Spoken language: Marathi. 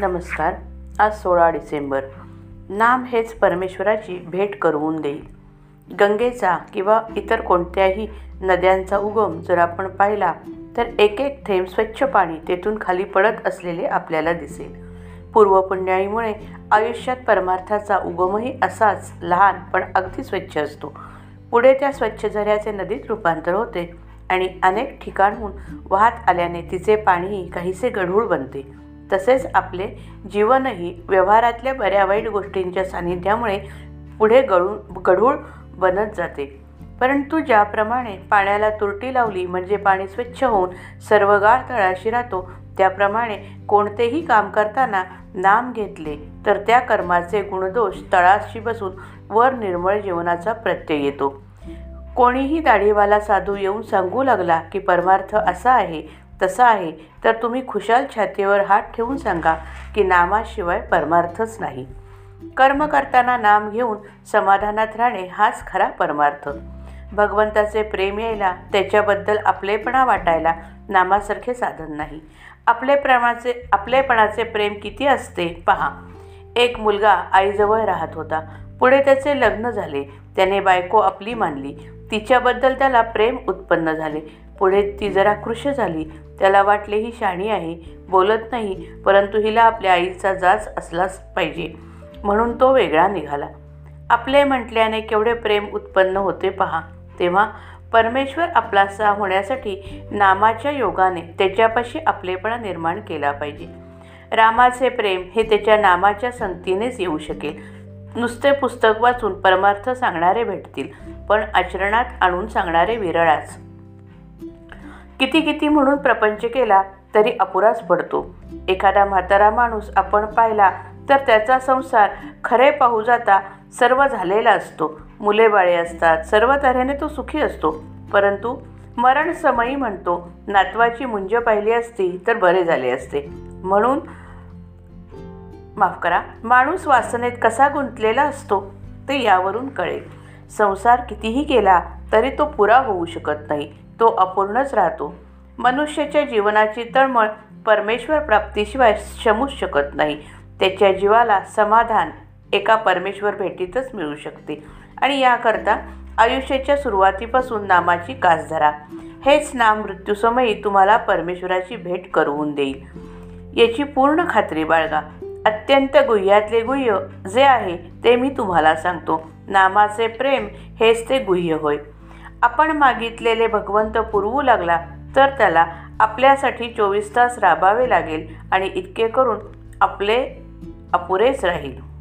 नमस्कार. आज सोळा डिसेंबर. नाम हेच परमेश्वराची भेट करवून देईल. गंगेचा किंवा इतर कोणत्याही नद्यांचा उगम जर आपण पाहिला तर एक एक थेंब स्वच्छ पाणी तेथून खाली पडत असलेले आपल्याला दिसेल. पूर्वपुण्याईमुळे आयुष्यात परमार्थाचा उगमही असाच लहान पण अगदी स्वच्छ असतो. पुढे त्या स्वच्छ झऱ्याचे नदीत रूपांतर होते आणि अनेक ठिकाणहून वाहत आल्याने तिचे पाणीही काहीसे गढूळ बनते. तसेच आपले जीवनही व्यवहारातल्या बऱ्या वाईट गोष्टींच्या सान्निध्यामुळे पुढे गळून गढूळ बनत जाते. परंतु ज्याप्रमाणे पाण्याला तुरटी लावली म्हणजे पाणी स्वच्छ होऊन सर्वगाळ तळाशी राहतो त्याप्रमाणे कोणतेही काम करताना नाम घेतले तर त्या कर्माचे गुणदोष तळाशी बसून वर निर्मळ जीवनाचा प्रत्यय येतो. कोणीही दाढीवाला साधू येऊन सांगू लागला की परमार्थ असा आहे तसं आहे. तर तुम्ही खुशाल छातीवर हात ठेवून सांगा की नामाशिवाय परमार्थच नाही. कर्म करताना नाम घेऊन समाधानात राहणे हाच खरा परमार्थ. भगवंताचे प्रेम यायला त्याच्याबद्दल आपलेपणा वाटायला नामासारखे साधन नाही. आपले प्रेमाचे आपलेपणाचे प्रेम किती असते पहा. एक मुलगा आईजवळ राहत होता. पुढे त्याचे लग्न झाले. त्याने बायको आपली मानली. तिच्याबद्दल त्याला प्रेम उत्पन्न झाले. पुढे ती जरा कृश झाली. त्याला वाटले ही शाणी आहे. बोलत नाही परंतु हिला आपल्या आईचा जाच असलाच पाहिजे. म्हणून तो वेगळा निघाला. आपले म्हटल्याने केवढे प्रेम उत्पन्न होते पहा. तेव्हा परमेश्वर आपलासा होण्यासाठी नामाच्या योगाने त्याच्यापाशी आपलेपणा निर्माण केला पाहिजे. रामाचे प्रेम हे त्याच्या नामाच्या संगतीनेच येऊ शकेल. नुसते पुस्तक वाचून परमार्थ सांगणारे भेटतील पण आचरणात आणून सांगणारे विरळाच. किती किती म्हणून प्रपंच केला तरी अपुराच पडतो. एखादा म्हातारा माणूस आपण पाहिला तर त्याचा संसार खरे पाहू जाता सर्व झालेला असतो. मुले बाळे असतात सर्व तऱ्हेने तो सुखी असतो. परंतु मरण समयी म्हणतो नातवाची मुंज पाहिली असती तर बरे झाले असते. म्हणून माफ करा माणूस वासनेत कसा गुंतलेला असतो ते यावरून कळेल. संसार कितीही केला तरी तो पुरा होऊ शकत नाही तो अपूर्णच राहतो. मनुष्याच्या जीवनाची तळमळ परमेश्वर प्राप्तीशिवाय शमूच शकत नाही. त्याच्या जीवाला समाधान एका परमेश्वर भेटीतच मिळू शकते. आणि याकरता आयुष्याच्या सुरुवातीपासून नामाची कास धरा. हेच नाम मृत्यूसमयी तुम्हाला परमेश्वराची भेट करवून देईल. याची पूर्ण खात्री बाळगा. अत्यंत गुह्यातले गुह्य जे आहे ते मी तुम्हाला सांगतो. नामाचे प्रेम हेच ते गुह्य होय. आपण मागितलेले भगवंत पुरवू लागला तर त्याला आपल्यासाठी चोवीस तास राबावे लागेल आणि इतके करून आपले अपुरेच राहील.